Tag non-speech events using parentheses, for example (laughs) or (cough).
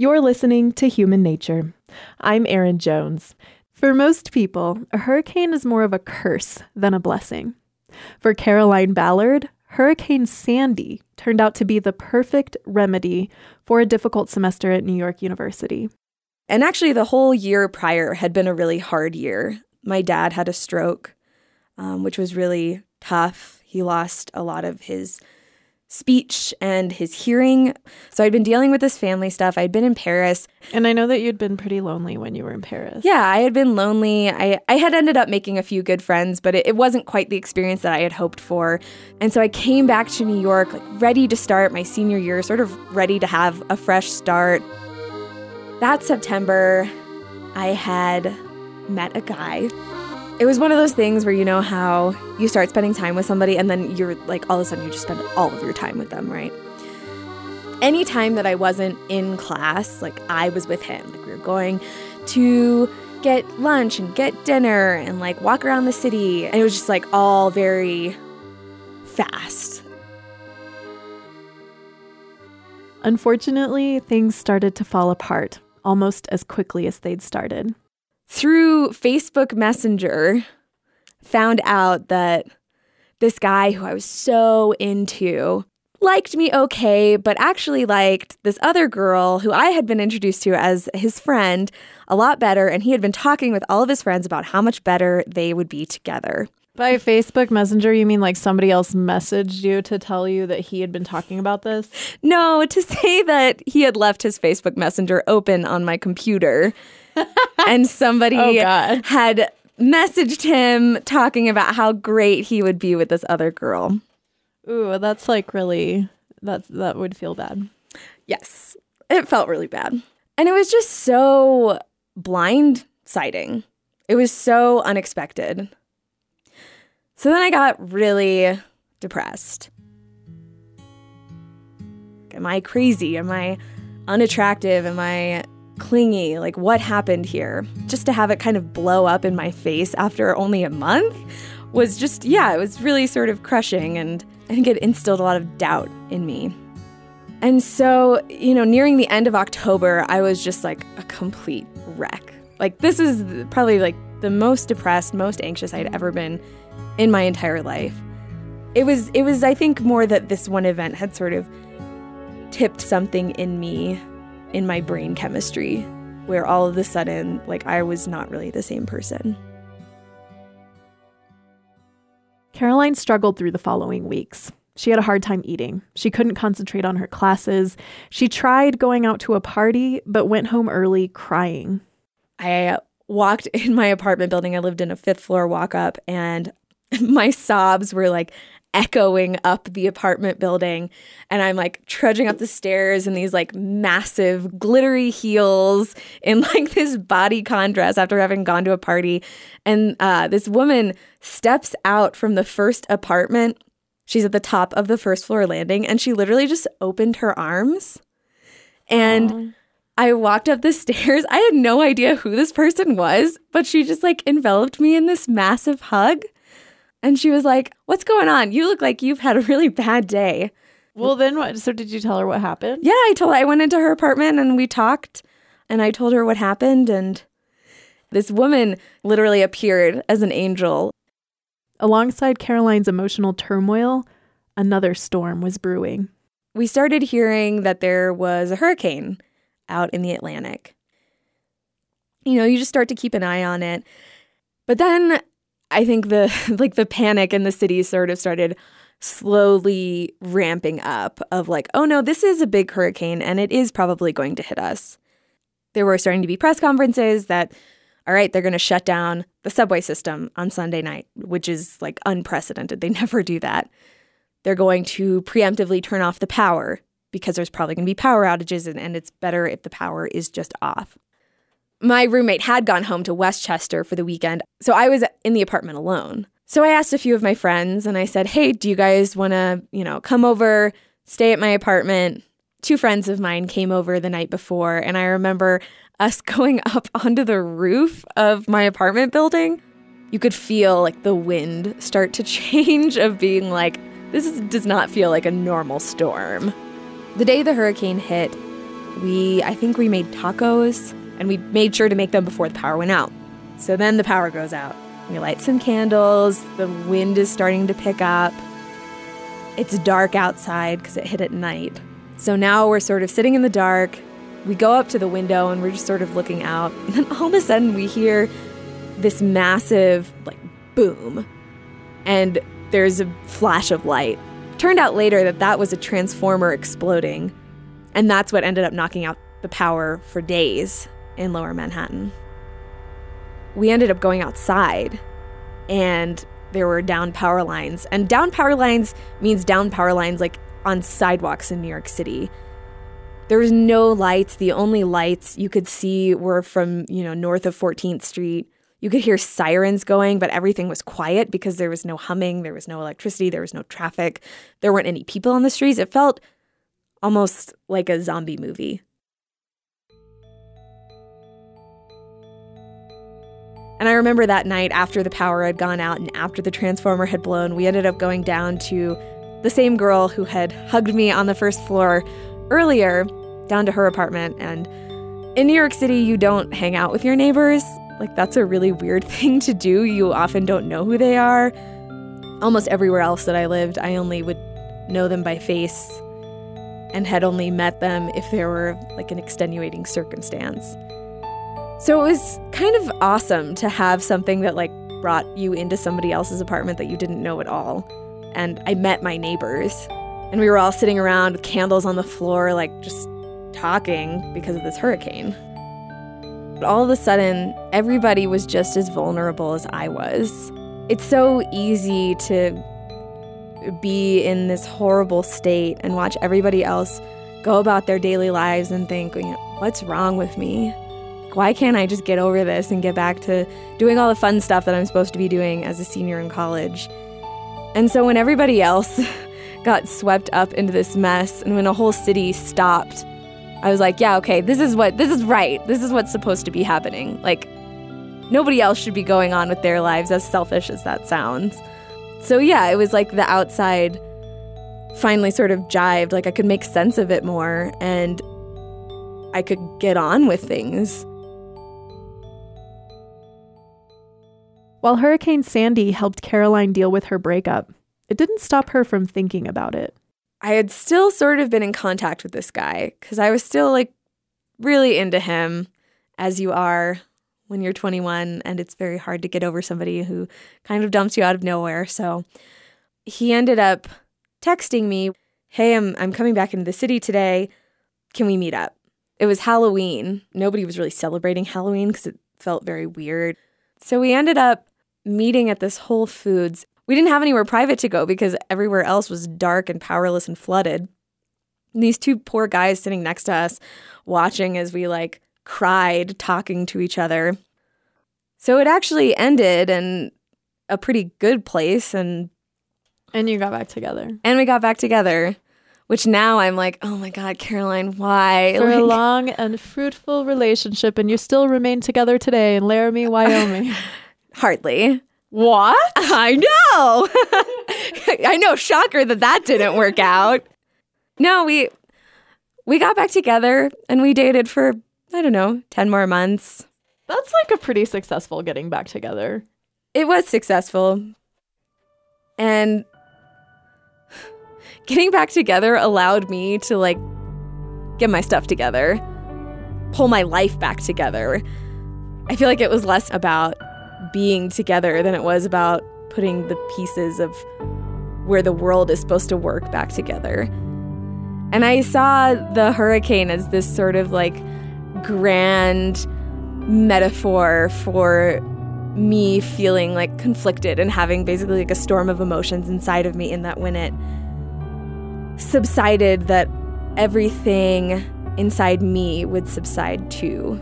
You're listening to Human Nature. I'm Erin Jones. For most people, a hurricane is more of a curse than a blessing. For Caroline Ballard, Hurricane Sandy turned out to be the perfect remedy for a difficult semester at New York University. And actually, the whole year prior had been a really hard year. My dad had a stroke, um, which was really tough. He lost a lot of his speech and his hearing. So I'd been dealing with this family stuff. I'd been in Paris. And I know that you'd been pretty lonely when you were in Paris. Yeah, I had been lonely. I, I had ended up making a few good friends, but it, it wasn't quite the experience that I had hoped for. And so I came back to New York, like ready to start my senior year, sort of ready to have a fresh start. That September, I had met a guy it was one of those things where you know how you start spending time with somebody and then you're like all of a sudden you just spend all of your time with them, right? Anytime that I wasn't in class, like I was with him. Like we were going to get lunch and get dinner and like walk around the city. And it was just like all very fast. Unfortunately, things started to fall apart almost as quickly as they'd started through Facebook Messenger, found out that this guy who I was so into liked me okay, but actually liked this other girl who I had been introduced to as his friend a lot better. And he had been talking with all of his friends about how much better they would be together. By Facebook Messenger, you mean like somebody else messaged you to tell you that he had been talking about this? No, to say that he had left his Facebook Messenger open on my computer (laughs) and somebody oh, had messaged him talking about how great he would be with this other girl. Ooh, that's like really that's that would feel bad. Yes. It felt really bad. And it was just so blindsiding. It was so unexpected. So then I got really depressed. Am I crazy? Am I unattractive? Am I clingy. Like, what happened here? Just to have it kind of blow up in my face after only a month was just, yeah, it was really sort of crushing. And I think it instilled a lot of doubt in me. And so, you know, nearing the end of October, I was just like a complete wreck. Like, this is probably like the most depressed, most anxious I'd ever been in my entire life. It was, it was, I think, more that this one event had sort of tipped something in me in my brain chemistry where all of a sudden, like, I was not really the same person. Caroline struggled through the following weeks. She had a hard time eating. She couldn't concentrate on her classes. She tried going out to a party, but went home early crying. I walked (laughs) in my apartment building. I lived in a fifth floor walk up, and (laughs) my sobs were like echoing up the apartment building and i'm like trudging up the stairs in these like massive glittery heels in (laughs) like this bodycon dress after having gone to a party and uh, this woman steps out from the first apartment she's at the top of the first floor landing and she literally just opened her arms and Aww. I walked up the (laughs) stairs. I had no idea who this person was, but she just like enveloped me in this massive hug. And she was like, What's going on? You look like you've had a really bad day. Well, then what? So, did you tell her what happened? Yeah, I told her. I went into her apartment and we talked, and I told her what happened. And this woman literally appeared as an angel. Alongside Caroline's emotional turmoil, another storm was brewing. We started hearing that there was a hurricane out in the Atlantic. You know, you just start to keep an eye on it. But then I think the (laughs) like the panic in the city sort of started slowly ramping up of like, oh no, this is a big hurricane and it is probably going to hit us. There were starting to be press conferences that all right, they're going to shut down the subway system on Sunday night, which is like unprecedented. They (laughs) never do that. They're going to preemptively turn off the power because there's probably going to be power outages and, and it's better if the power is just off my roommate had gone home to Westchester for the weekend, so I was in the apartment alone. So I asked a few of my friends and I said, "Hey, do you guys want to, you know, come over, stay at my apartment?" Two friends of mine came over the night before, and I remember us (laughs) going up onto the roof of my apartment building. You could feel like the wind start to (laughs) change of being like, this is, does not feel like a normal storm. The day the hurricane hit, we, I think we made tacos and we made sure to make them before the power went out. So then the power goes out. We light some candles, the wind is starting to pick up. It's dark outside because it hit at night. So now we're sort of sitting in the dark. We go up to the window and we're just sort of looking out. (laughs) And then all of a sudden we hear this massive, like, boom. And there's a flash of light. Turned out later that that was a transformer exploding. And that's what ended up knocking out the power for days in lower Manhattan. We ended up going outside and there were down power lines. And down power lines means down power lines like on sidewalks in New York City. There was no lights. The only lights you could see were from, you know, north of 14th Street. You could hear sirens going, but everything was quiet because there was no humming, there was no electricity, there was no traffic, there weren't any people on the streets. It felt almost like a zombie movie. And I remember that night after the power had gone out and after the transformer had blown, we ended up going down to the same girl who had hugged me on the first floor earlier, down to her apartment. And in New York City, you don't hang out with your neighbors. Like, that's a really weird (laughs) thing to do. You often don't know who they are. Almost everywhere else that I lived, I only would know them by face and had only met them if there were like an extenuating circumstance. So it was kind of awesome to have something that like brought you into somebody else's apartment that you didn't know at all. And I met my neighbors, and we were all sitting around with candles on the floor, like just talking because of this hurricane. But all of a sudden, everybody was just as vulnerable as I was. It's so easy to be in this horrible state and watch everybody else go about their daily lives and think, what's wrong with me? Why can't I just get over this and get back to doing all the fun stuff that I'm supposed to be doing as a senior in college? And so when everybody else (laughs) got swept up into this mess and when a whole city stopped, I was like, yeah, okay, this is what this is right. This is what's supposed to be happening. Like nobody else should be going on with their lives as selfish as that sounds. So yeah, it was like the outside finally sort of jived, like I could make sense of it more and I could get on with things. While Hurricane Sandy helped Caroline deal with her breakup, it didn't stop her from thinking about it. I had still sort of been in contact with this guy because I was still like really into him, as you are when you're 21 and it's very hard to get over somebody who kind of dumps you out of nowhere. So he ended up texting me, "Hey, I'm I'm coming back into the city today. Can we meet up?" It was Halloween. Nobody was really celebrating Halloween because it felt very weird. So we ended up meeting at this Whole Foods. We didn't have anywhere private to go because everywhere else was dark and powerless and flooded. And these two poor guys sitting next to us watching as we like cried talking to each other. So it actually ended in a pretty good place and and you got back together. And we got back together, which now I'm like, "Oh my god, Caroline, why?" For like, a long and fruitful relationship and you still remain together today in Laramie, (laughs) Wyoming. Hardly. What? (laughs) I know. (laughs) I know. Shocker that that didn't work out. No, we we got back together and we dated for I don't know, 10 more months. That's like a pretty successful getting back together. It was successful. And (sighs) getting back together allowed me to like get my stuff together, pull my life back together. I feel like it was less about being together than it was about putting the pieces of where the world is supposed to work back together. And I saw the hurricane as this sort of like grand metaphor for me feeling like conflicted and having basically like a storm of emotions inside of me, in that when it subsided, that everything inside me would subside too.